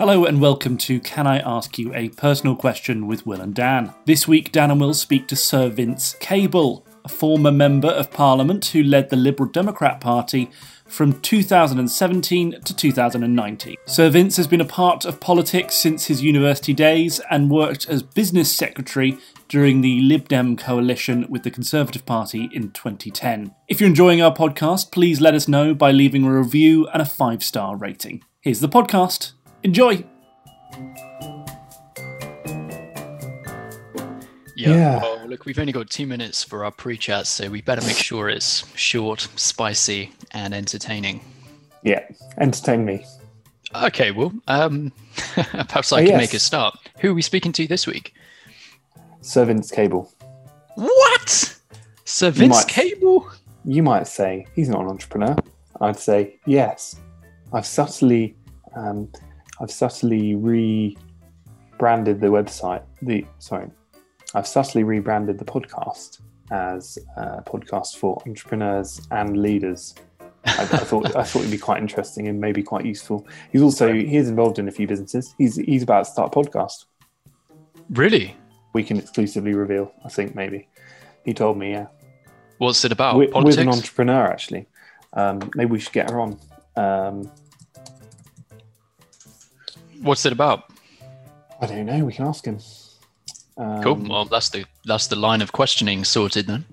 Hello and welcome to Can I Ask You a Personal Question with Will and Dan. This week, Dan and Will speak to Sir Vince Cable, a former Member of Parliament who led the Liberal Democrat Party from 2017 to 2019. Sir Vince has been a part of politics since his university days and worked as business secretary during the Lib Dem coalition with the Conservative Party in 2010. If you're enjoying our podcast, please let us know by leaving a review and a five star rating. Here's the podcast. Enjoy! Yeah. Yeah. Well, look, we've only got two minutes for our pre-chat, so we better make sure it's short, spicy, and entertaining. Yeah, entertain me. Okay, well, um, perhaps I Oh, can yes. make a start. Who are we speaking to this week? Servants Cable. What? Sir Vince might- Cable? You might say he's not an entrepreneur. I'd say yes. I've subtly, um, I've subtly rebranded the website. The sorry, I've subtly rebranded the podcast as a podcast for entrepreneurs and leaders. I, I thought I thought it'd be quite interesting and maybe quite useful. He's also he is involved in a few businesses. He's he's about to start a podcast. Really? We can exclusively reveal. I think maybe he told me. Yeah. What's it about? with, with an entrepreneur actually. Um, maybe we should get her on. Um, What's it about? I don't know. We can ask him. Um, Cool. Well, that's the that's the line of questioning sorted then.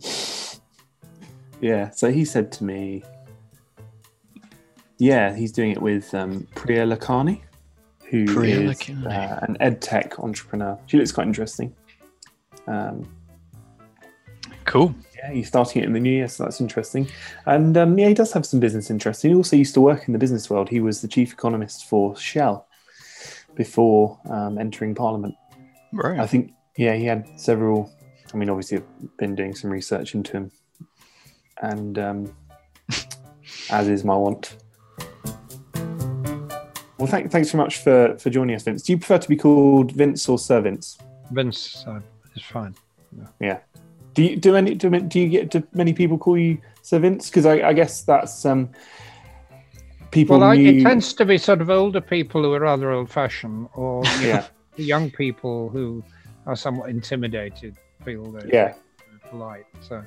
Yeah. So he said to me, "Yeah, he's doing it with um, Priya Lakhani, who is Priya Lakhani. uh, an ed tech entrepreneur. She looks quite interesting. Um, Cool. yeah, he's starting it in the new year, so that's interesting. And um, yeah, he does have some business interests. He also used to work in the business world. He was the chief economist for Shell before um, entering Parliament. Right. I think, yeah, he had several. I mean, obviously, I've been doing some research into him, and um, as is my want. Well, thank, thanks very much for, for joining us, Vince. Do you prefer to be called Vince or Sir Vince? Vince uh, is fine. Yeah. Do you do any do, do you get do many people call you Sir Vince? Because I, I guess that's um people. Well, knew- it tends to be sort of older people who are rather old-fashioned, or you know, young people who are somewhat intimidated, feel they're yeah, polite. So,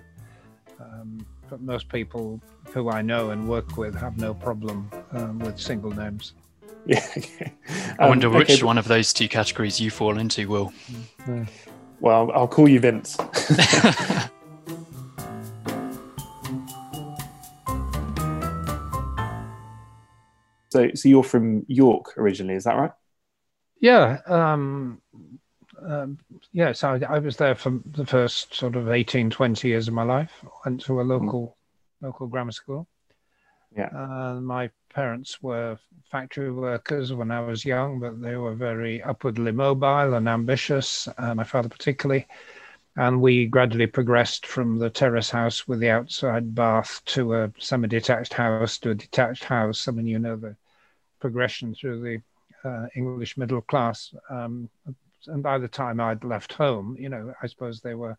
um, but most people who I know and work with have no problem um, with single names. yeah. okay. I Um, wonder which okay, one of those two categories you fall into, Will. Well, I'll call you Vince. so, so you're from York originally, is that right? Yeah. Um, um, yes, I, I was there for the first sort of 18, 20 years of my life. Went to a local local grammar school. Yeah. Uh, my parents were factory workers when I was young, but they were very upwardly mobile and ambitious, uh, my father particularly. And we gradually progressed from the terrace house with the outside bath to a semi detached house to a detached house. I mean, you know the progression through the uh, English middle class. Um, and by the time I'd left home, you know, I suppose they were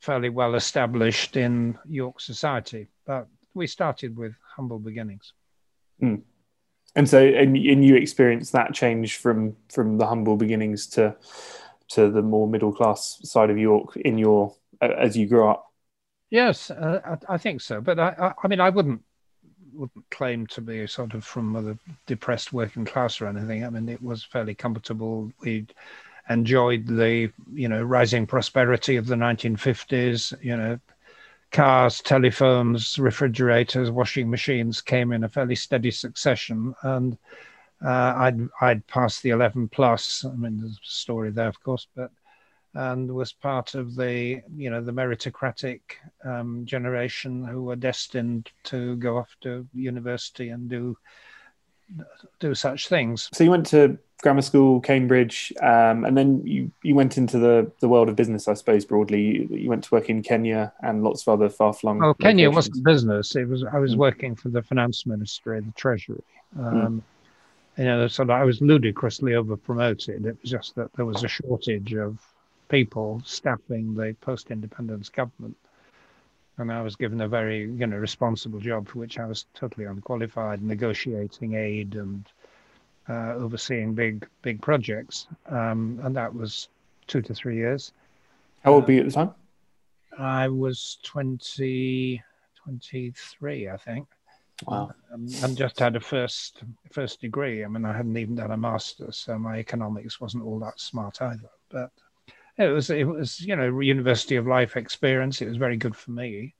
fairly well established in York society. But we started with humble beginnings. And so, and, and you experienced that change from from the humble beginnings to to the more middle class side of York in your as you grew up. Yes, uh, I, I think so. But I, I, I mean, I wouldn't wouldn't claim to be sort of from a depressed working class or anything. I mean, it was fairly comfortable. We enjoyed the you know rising prosperity of the 1950s. You know, cars, telephones, refrigerators, washing machines came in a fairly steady succession, and uh, I'd I'd passed the 11 plus. I mean, there's a story there, of course, but and was part of the you know the meritocratic um, generation who were destined to go off to university and do do such things. So you went to grammar school, Cambridge, um, and then you, you went into the, the world of business, I suppose, broadly. You, you went to work in Kenya and lots of other far flung. Well, Kenya wasn't business; it was I was Mm. working for the finance ministry, the treasury. Um, You know, so I was ludicrously over promoted. It was just that there was a shortage of people staffing the post independence government. And I was given a very, you know, responsible job for which I was totally unqualified, negotiating aid and uh, overseeing big big projects, um, and that was two to three years. How old were you at the time? I was 20, 23, I think. Wow. Um, and just had a first first degree. I mean, I hadn't even done a master's, so my economics wasn't all that smart either. But it was it was you know University of Life experience. It was very good for me,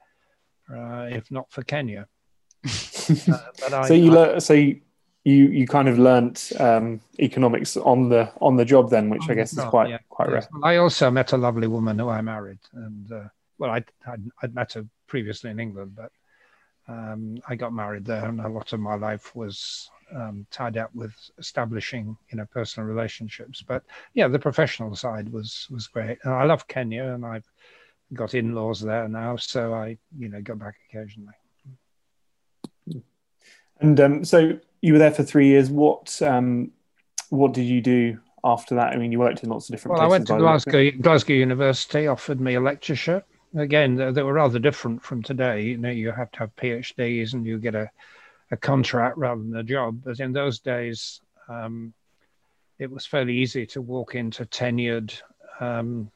uh, if not for Kenya. uh, but I, so you learn, so you, you you kind of learnt um, economics on the on the job then, which I guess is quite yeah, quite yes. rare. I also met a lovely woman who I married, and uh, well, I'd, I'd, I'd met her previously in England, but um, I got married there, and a lot of my life was um, tied up with establishing, you know, personal relationships. But yeah, the professional side was was great, and I love Kenya, and I've got in-laws there now, so I, you know, go back occasionally. And um, so you were there for three years. What um, what did you do after that? I mean, you worked in lots of different. Well, places, I went to Glasgow. Glasgow University offered me a lectureship. Again, they, were rather different from today. You know, you have to have PhDs and you get a, a contract rather than a job. But in those days, um, it was fairly easy to walk into tenured um,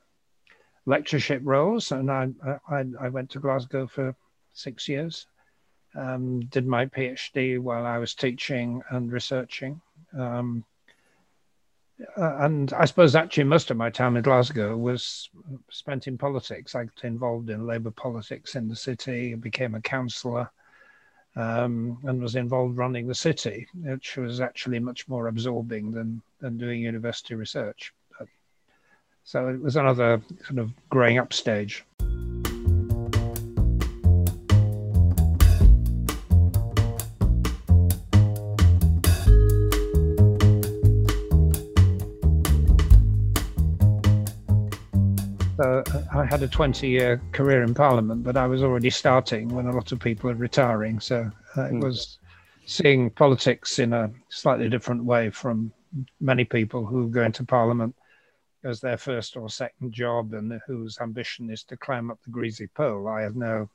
lectureship roles, and I, I I went to Glasgow for six years um, did my PhD while I was teaching and researching. Um, uh, and I suppose actually most of my time in Glasgow was spent in politics. I got involved in Labour politics in the city, became a councillor, um, and was involved running the city, which was actually much more absorbing than, than doing university research. So it was another sort of growing up stage. Uh, I had a 20 year career in Parliament, but I was already starting when a lot of people are retiring. So uh, it mm. was seeing politics in a slightly different way from many people who go into Parliament as their first or second job and whose ambition is to climb up the greasy pole. I had no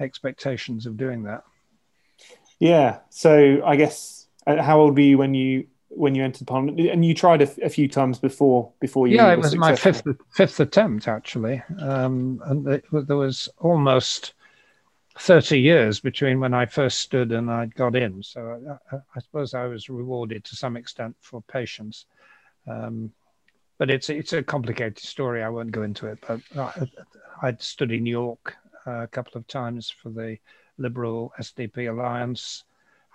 expectations of doing that. Yeah. So I guess, uh, how old were you when you when you entered Parliament, and you tried a, a few times before before you. Yeah, it was successful. my fifth fifth attempt actually, um, and it, there was almost thirty years between when I first stood and I got in. So I, I suppose I was rewarded to some extent for patience. Um, but it's it's a complicated story. I won't go into it. But I, I'd stood in York uh, a couple of times for the Liberal SDP alliance.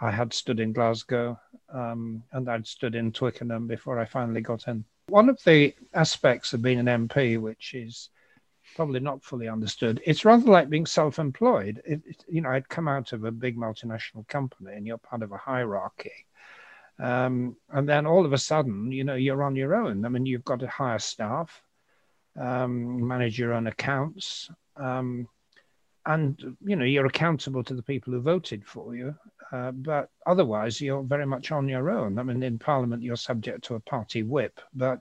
I had stood in Glasgow um, and I'd stood in Twickenham before I finally got in. One of the aspects of being an MP, which is probably not fully understood, it's rather like being self-employed. It, it, you know, I'd come out of a big multinational company and you're part of a hierarchy. Um, and then all of a sudden, you know, you're on your own. I mean, you've got to hire staff, um, manage your own accounts, um, and you know you're accountable to the people who voted for you uh, but otherwise you're very much on your own. I mean in parliament you're subject to a party whip but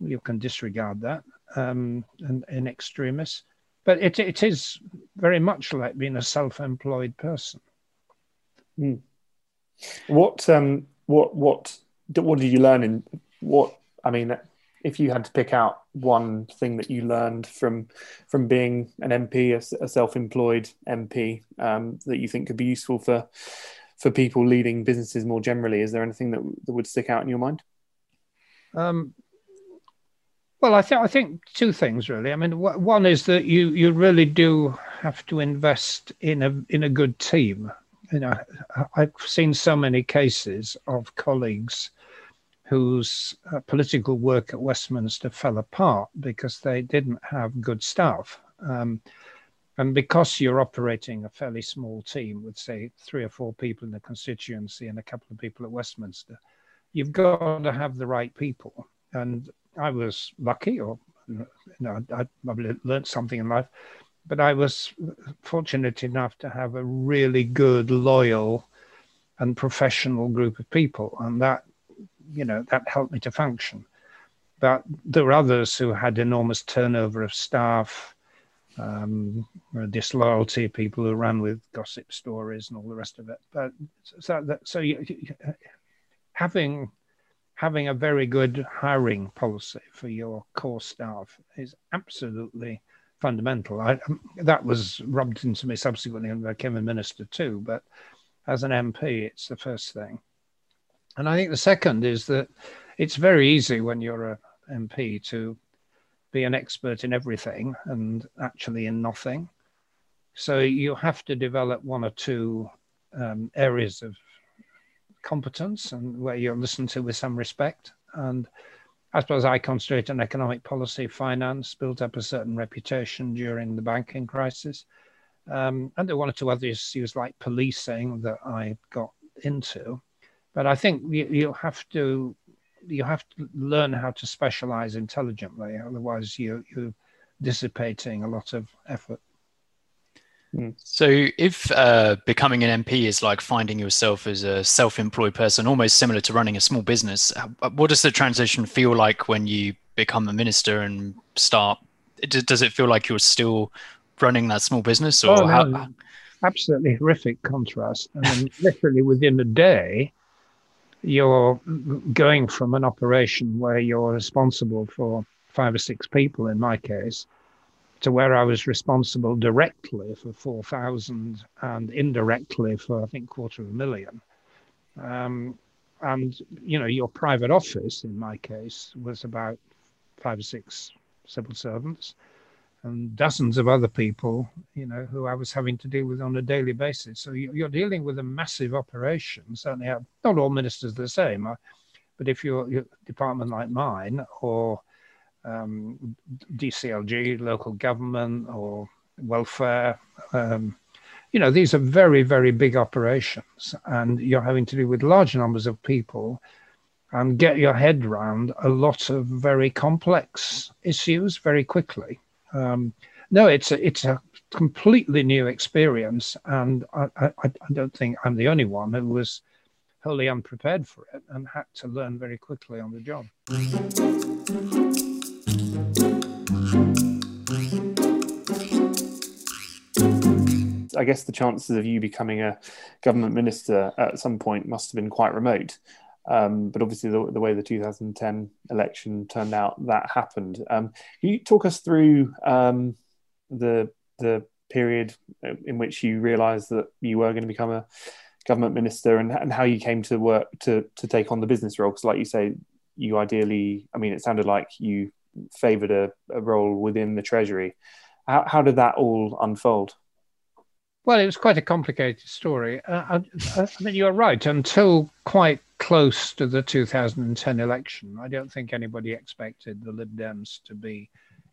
you can disregard that um, in, in extremis. But it, it is very much like being a self-employed person. Mm. what um what what what did you learn in what i mean if you had to pick out one thing that you learned from from being an MP, a, a self-employed MP, um, that you think could be useful for for people leading businesses more generally, is there anything that, that would stick out in your mind? Um, well, I think I think two things really. I mean, one is that you you really do have to invest in a in a good team. You know, I've seen so many cases of colleagues whose uh, political work at Westminster fell apart because they didn't have good staff. Um, and because you're operating a fairly small team with, say, three or four people in the constituency and a couple of people at Westminster, you've got to have the right people. And I was lucky, or you know, I, probably learned something in life, but I was fortunate enough to have a really good, loyal, and professional group of people, and that you know, that helped me to function. But there were others who had enormous turnover of staff, um, disloyalty, people who ran with gossip stories and all the rest of it. But so, that, so you, you, having having a very good hiring policy for your core staff is absolutely fundamental. I, um, that was rubbed into me subsequently when I became a minister too, but as an MP, it's the first thing. And I think the second is that it's very easy when you're a MP to be an expert in everything and actually in nothing. So you have to develop one or two um, areas of competence and where you're listened to with some respect. And I suppose I concentrate on economic policy, finance, built up a certain reputation during the banking crisis. Um, and there were one or two other issues like policing that I got into. But I think you, you have to you have to learn how to specialize intelligently. Otherwise, you you're dissipating a lot of effort. Hmm. So, if uh, becoming an MP is like finding yourself as a self-employed person, almost similar to running a small business, uh, what does the transition feel like when you become a minister and start? Does it feel like you're still running that small business, or oh, no, how? Absolutely horrific contrast. I mean, literally within a day, you're going from an operation where you're responsible for five or six people, in my case, to where I was responsible directly for 4,000 and indirectly for, I think, quarter of a million. Um, and, you know, your private office, in my case, was about five or six civil servants and dozens of other people, you know, who I was having to deal with on a daily basis. So you're dealing with a massive operation. Certainly, not all ministers are the same, uh, but if you're, a department like mine or um, DCLG, local government, or welfare, um, you know, these are very, very big operations, and you're having to deal with large numbers of people and get your head round a lot of very complex issues very quickly. Um, no, it's a, it's a completely new experience, and I, I, I don't think I'm the only one who was wholly unprepared for it and had to learn very quickly on the job. I guess the chances of you becoming a government minister at some point must have been quite remote. Um, but obviously, the, the, way the 2010 election turned out, that happened. Um, can you talk us through um, the the period in which you realised that you were going to become a government minister and, and how you came to work to to take on the business role? Because, like you say, you ideally, I mean, it sounded like you favoured a, a, role within the Treasury. How, how did that all unfold? Well, it was quite a complicated story. Uh, I, I mean, you're right. Until quite close to the 2010 election. I don't think anybody expected the Lib Dems to be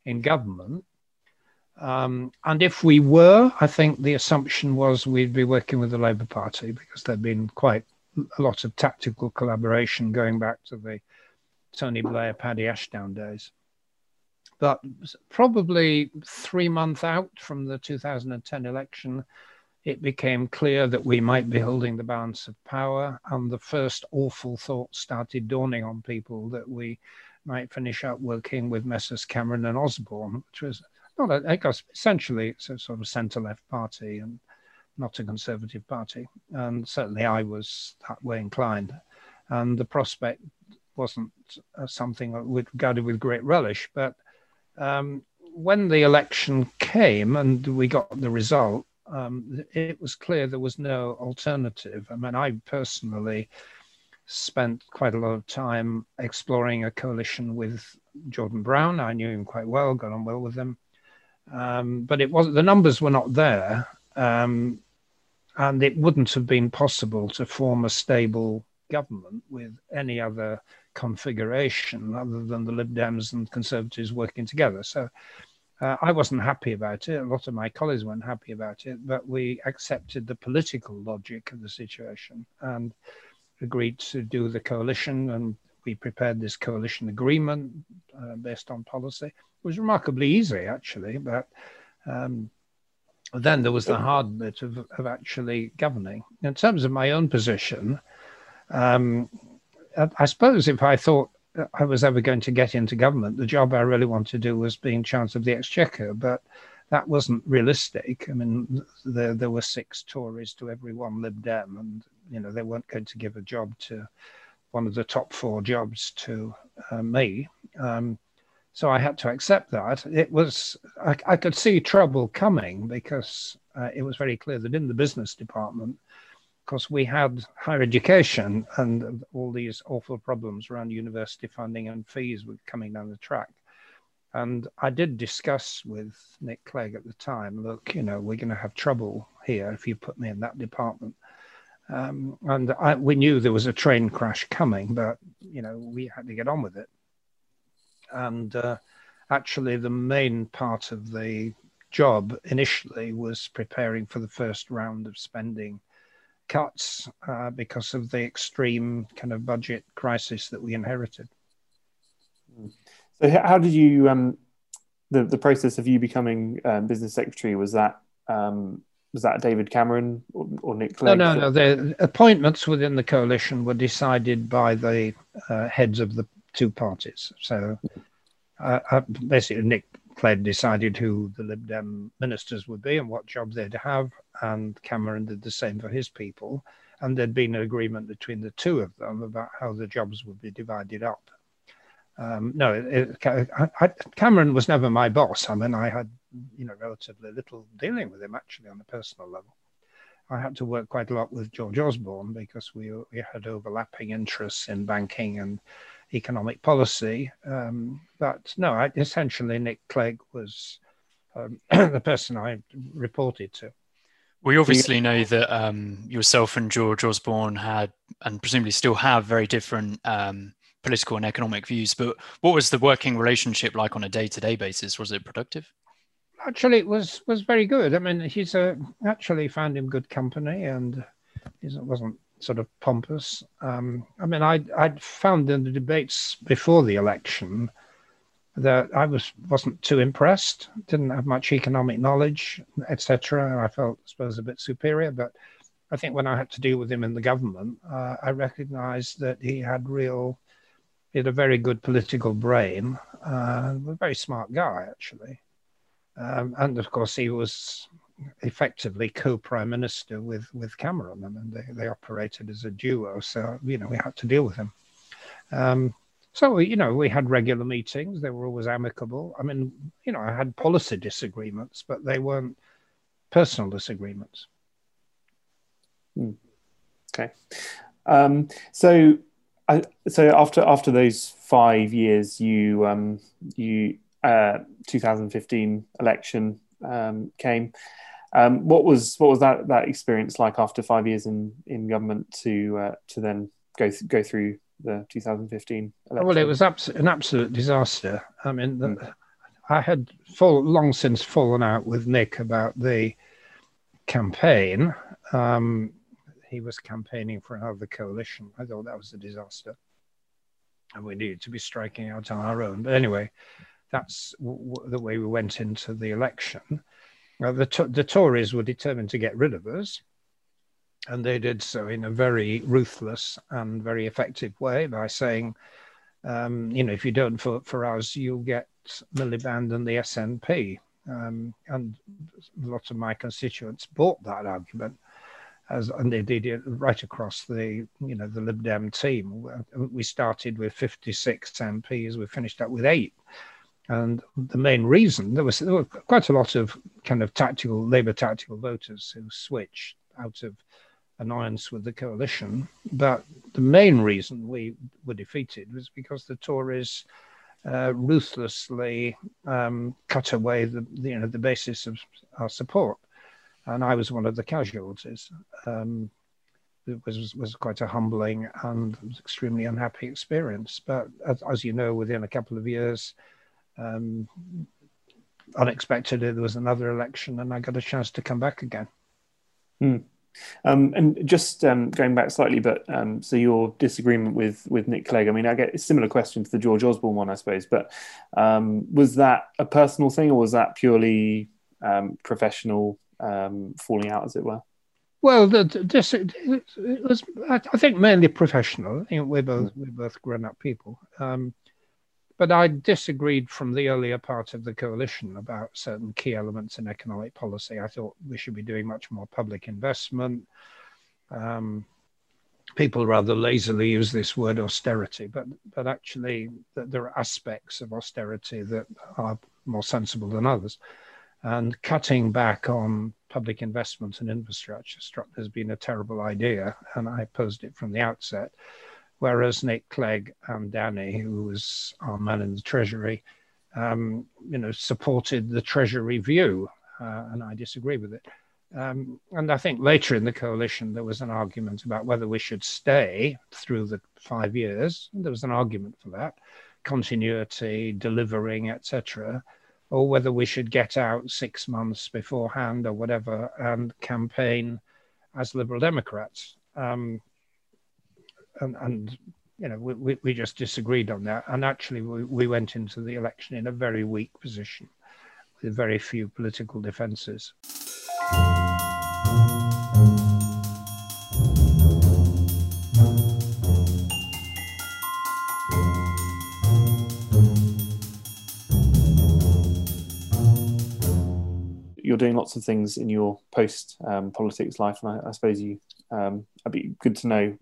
in government. Um, and if we were, I think the assumption was we'd be working with the Labour Party because there'd been quite a lot of tactical collaboration going back to the Tony Blair, Paddy Ashdown days. But probably three months out from the 2010 election, it became clear that we might be holding the balance of power, and the first awful thoughts started dawning on people that we might finish up working with Messrs. Cameron and Osborne, which was not, a, guess, essentially it's a sort of centre-left party and not a conservative party, and certainly I was that way inclined, and the prospect wasn't uh, something we regarded with great relish, but. Um, when the election came and we got the result, um, it was clear there was no alternative. I mean, I personally spent quite a lot of time exploring a coalition with Gordon Brown. I knew him quite well, got on well with him, um, but it was the numbers were not there, um, and it wouldn't have been possible to form a stable government with any other configuration other than the Lib Dems and Conservatives working together. So uh, I wasn't happy about it. A lot of my colleagues weren't happy about it, but we accepted the political logic of the situation and agreed to do the coalition. And we prepared this coalition agreement uh, based on policy. It was remarkably easy, actually, but um, then there was the hard bit of, of actually governing. In terms of my own position, um, I suppose if I thought I was ever going to get into government. The job I really wanted to do was being Chancellor of the Exchequer, but that wasn't realistic. I mean, there there were six Tories to every one Lib Dem, and you know they weren't going to give a job to one of the top four jobs to uh, me. Um, so I had to accept that. It was I, I could see trouble coming because uh, it was very clear that in the business department, because we had higher education and all these awful problems around university funding and fees were coming down the track. And I did discuss with Nick Clegg at the time, look, you know, we're going to have trouble here if you put me in that department. Um, and I, we knew there was a train crash coming, but you know we had to get on with it. And uh, actually, the main part of the job initially was preparing for the first round of spending cuts uh, because of the extreme kind of budget crisis that we inherited. So, how did you um, the the process of you becoming um, business secretary was that um, was that David Cameron or, or Nick Clegg? No, no, no. The appointments within the coalition were decided by the uh, heads of the two parties. So uh, uh, basically, Nick Clegg decided who the Lib Dem ministers would be and what job they'd have, and Cameron did the same for his people. And there'd been an agreement between the two of them about how the jobs would be divided up. Um, no, it, I, Cameron was never my boss. I mean, I had you know relatively little dealing with him actually on a personal level. I had to work quite a lot with George Osborne because we we had overlapping interests in banking and economic policy. Um, but no, I, essentially Nick Clegg was um, the person I reported to. We obviously know that um, yourself and George Osborne had, and presumably still have, very different um, political and economic views. But what was the working relationship like on a day-to-day basis? Was it productive? actually it was was very good. I mean, he's a, actually found him good company, and he wasn't sort of pompous. Um, I mean, I I'd found in the debates before the election that I was wasn't too impressed. Didn't have much economic knowledge, etc. I felt, I suppose, a bit superior. But I think when I had to deal with him in the government, uh, I recognised that he had real. He had a very good political brain. Uh, a very smart guy, actually. Um, and of course, he was effectively co-prime minister with with Cameron. and they, they operated as a duo, so you know we had to deal with him. Um, so you know we had regular meetings. They were always amicable. I mean, you know, I had policy disagreements, but they weren't personal disagreements. Hmm. Okay, um, so I, so after after those five years, you um, you uh, 2015 election um, came. Um, what was what was that that experience like after five years in, in government to uh, to then go th- go through the 2015 election? Well, it was abs- an absolute disaster. I mean, the, mm. I had full, long since fallen out with Nick about the campaign. Um, he was campaigning for another coalition. I thought that was a disaster, and we needed to be striking out on our own. But anyway, that's w- the way we went into the election. Well, the, the Tories were determined to get rid of us, and they did so in a very ruthless and very effective way by saying, um, you know, if you don't vote for us, you'll get Miliband and the SNP. Um, and lots of my constituents bought that argument, as and they did it right across the you know the Lib Dem team. We started with 56 MPs, we finished up with eight. And the main reason there was, there were quite a lot of kind of tactical Labour tactical voters who switched out of annoyance with the coalition. But the main reason we were defeated was because the Tories uh, ruthlessly um, cut away the, the, you know the basis of our support, and I was one of the casualties. Um, it was was quite a humbling and extremely unhappy experience. But as, as you know, within a couple of years um, unexpectedly there was another election and I got a chance to come back again. Hmm. Um, and just um, going back slightly, but um, so your disagreement with with Nick Clegg. I mean, I get a similar question to the George Osborne one, I suppose. But um, was that a personal thing, or was that purely um, professional um, falling out, as it were? Well, the, this, it was, I think, mainly professional. I think we're both hmm. we're both grown up people. Um, but I disagreed from the earlier part of the coalition about certain key elements in economic policy. I thought we should be doing much more public investment. Um, people rather lazily use this word austerity, but but actually there are aspects of austerity that are more sensible than others. And cutting back on public investment and infrastructure has been a terrible idea, and I opposed it from the outset. Whereas Nick Clegg and Danny, who was our man in the Treasury, um, you know, supported the Treasury view, uh, and I disagree with it. Um, and I think later in the coalition, there was an argument about whether we should stay through the five years. There was an argument for that continuity, delivering, etc., or whether we should get out six months beforehand or whatever and campaign as Liberal Democrats. Um, and, and, you know, we, we just disagreed on that. And actually, we, we went into the election in a very weak position with very few political defences. You're doing lots of things in your post um, politics life, and I, I suppose you. Um, it'd be good to know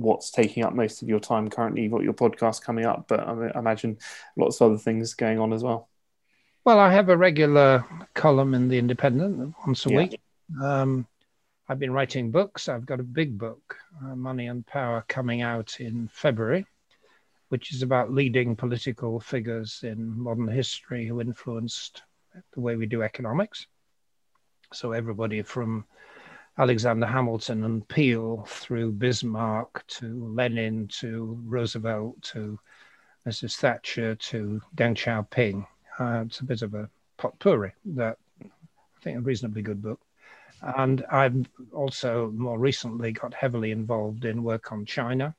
what's taking up most of your time currently. You've got your podcast coming up, but I, imagine lots of other things going on as well. Well, I have a regular column in the Independent once a yeah. week. Um, I've been writing books. I've got a big book, uh, Money and Power, coming out in February, which is about leading political figures in modern history who influenced the way we do economics. So, everybody from Alexander Hamilton and Peel through Bismarck to Lenin to Roosevelt to Mrs. Thatcher to Deng Xiaoping. Uh, it's a bit of a potpourri that I think a reasonably good book. And I've also more recently got heavily involved in work on China.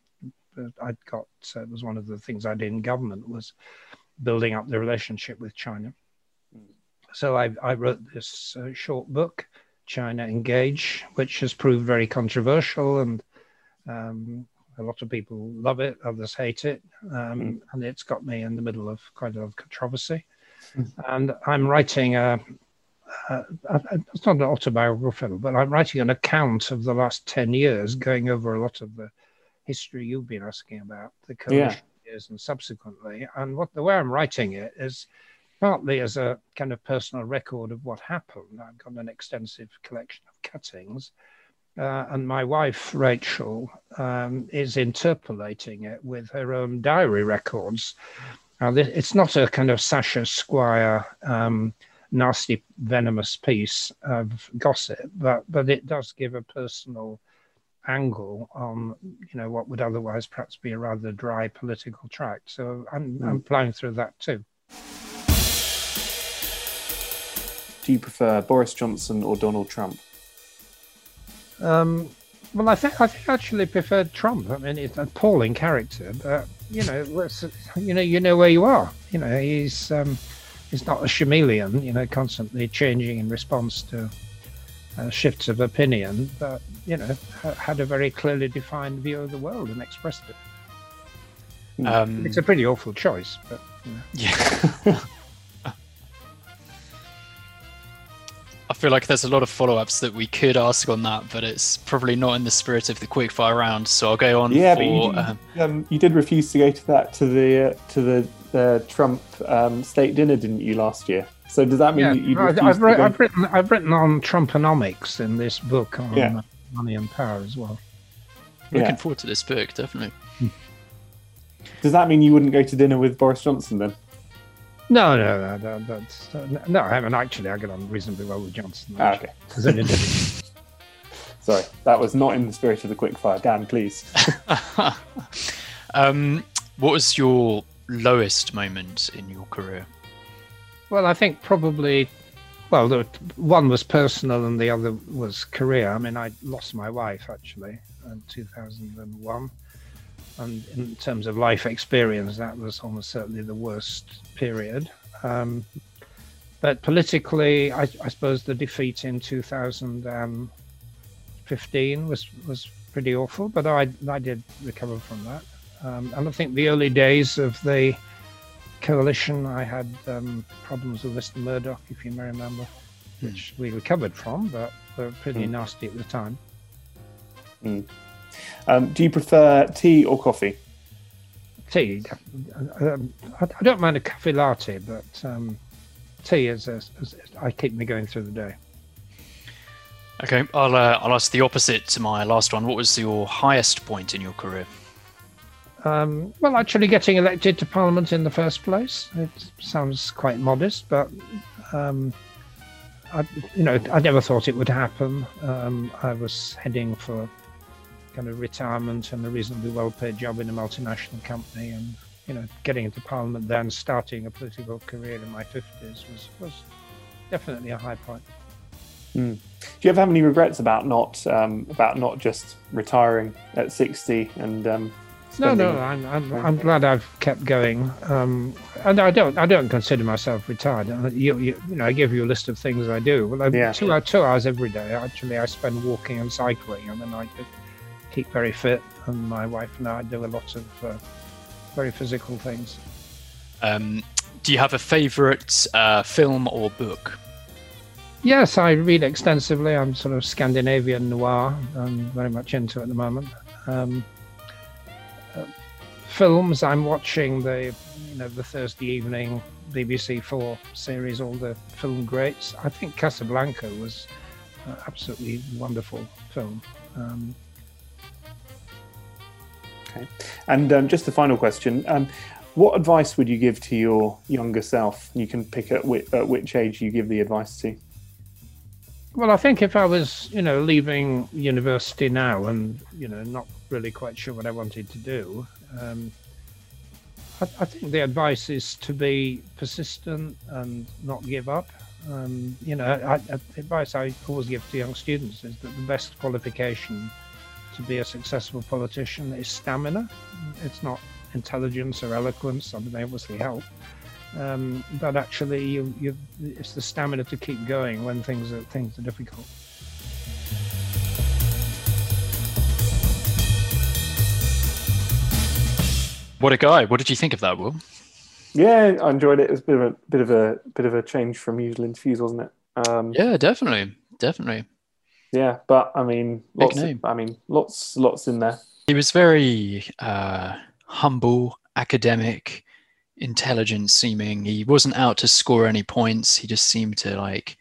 I got uh, it was one of the things I did in government was building up the relationship with China. So I, I wrote this uh, short book, China Engage, which has proved very controversial, and um, a lot of people love it, others hate it, um, mm. and it's got me in the middle of quite a lot of controversy. Mm. And I'm writing a, uh, it's not an autobiographical, but I'm writing an account of the last 10 years, going over a lot of the history you've been asking about, the coalition yeah. years and subsequently. And what the way I'm writing it is partly as a kind of personal record of what happened. I've got an extensive collection of cuttings. Uh, and my wife, Rachel, um, is interpolating it with her own diary records. Now, it's not a kind of Sasha Swire um, nasty, venomous piece of gossip, but but it does give a personal angle on you know what would otherwise perhaps be a rather dry political tract. So I'm mm. I'm ploughing through that too. Do you prefer Boris Johnson or Donald Trump? Um, well, I think I think I actually prefer Trump. I mean, it's an appalling character, but you know, you know, you know where you are. You know, he's um, is not a chameleon, you know, constantly changing in response to uh, shifts of opinion, but you know, ha- had a very clearly defined view of the world and expressed it. Um, it's a pretty awful choice, but you know. yeah. I feel like there's a lot of follow-ups that we could ask on that, but it's probably not in the spirit of the quickfire round. So I'll go on. Yeah, for, but you, um, um, you, did refuse to go to that to the uh, to the the Trump um, state dinner, didn't you, last year? So does that mean yeah, you? I've, I've, re- I've, written I've written on Trumponomics in this book on yeah. money and power as well. Looking yeah. forward to this book, definitely. Does that mean you wouldn't go to dinner with Boris Johnson then? No, no, no, no, that's, uh, no. I haven't actually. I get on reasonably well with Johnson. Ah, okay. Sorry, that was not in the spirit of the quickfire. Dan, please. um, what was your lowest moment in your career? Well, I think probably, well, the, one was personal and the other was career. I mean, I lost my wife actually in 2001. And in terms of life experience, that was almost certainly the worst period. Um, but politically, I, I, suppose the defeat in 2015 was was pretty awful. But I I did recover from that. Um, and I think the early days of the coalition, I had um, problems with Mr. Murdoch, if you may remember, mm. which we recovered from, but were pretty mm. nasty at the time. Mm. Um, do you prefer tea or coffee? Tea. Um, I, I don't mind a cafe latte, but um, tea is, is, is, I keep me going through the day. Okay, I'll uh, I'll ask the opposite to my last one. What was your highest point in your career? Um, well, actually, getting elected to Parliament in the first place. It sounds quite modest, but um, I, you know, I never thought it would happen. Um, I was heading for kind of retirement and a reasonably well-paid job in a multinational company, and you know, getting into Parliament then, starting a political career in my fifties was was definitely a high point. Mm. Do you ever have any regrets about not um, about not just retiring at sixty and? Um, no, no, I'm, I'm, I'm, glad I've kept going, um, and I don't I don't consider myself retired. You, you, you know, I give you a list of things I do. Well, I, yeah. two, two hours every day. Actually, I spend walking and cycling, and then I keep very fit. And my wife and I do a lot of uh, very physical things. Um, do you have a favourite uh, film or book? Yes, I read extensively. I'm sort of Scandinavian noir. I'm very much into at the moment. Um, uh, films. I'm watching the, you know, the Thursday evening BBC Four series, all the film greats. I think Casablanca was an absolutely wonderful film. Um, okay, and um, just the final question: um, What advice would you give to your younger self? You can pick at, which, at which age you give the advice to. Well, I think if I was, you know, leaving university now and, you know, not really quite sure what I wanted to do, um, I, I, think the advice is to be persistent and not give up. Um, you know, I, I, advice I always give to young students is that the best qualification to be a successful politician is stamina. It's not intelligence or eloquence. I mean, they obviously help um, but actually you, you, it's the stamina to keep going when things are things are difficult. What a guy! What did you think of that, Will? Yeah, I enjoyed it. It was a bit of a bit of a bit of a change from usual interviews, wasn't it? Um, yeah, definitely, definitely. Yeah, but I mean, lots Of, I mean, lots, lots in there. He was very uh, humble, academic intelligent seeming. He wasn't out to score any points. He just seemed to like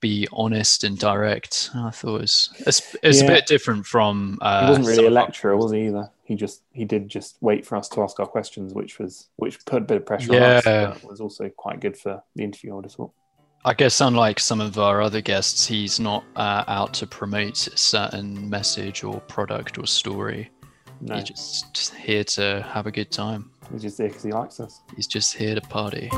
be honest and direct. I thought it was it's, it's yeah. a bit different from. Uh, he wasn't really a lecturer, was he either? He just he did just wait for us to ask our questions, which was which put a bit of pressure yeah. on us. But was also quite good for the interview. I would have thought. I guess unlike some of our other guests, he's not uh, out to promote a certain message or product or story. No. He's just here to have a good time. He's just there because he likes us. He's just here to party.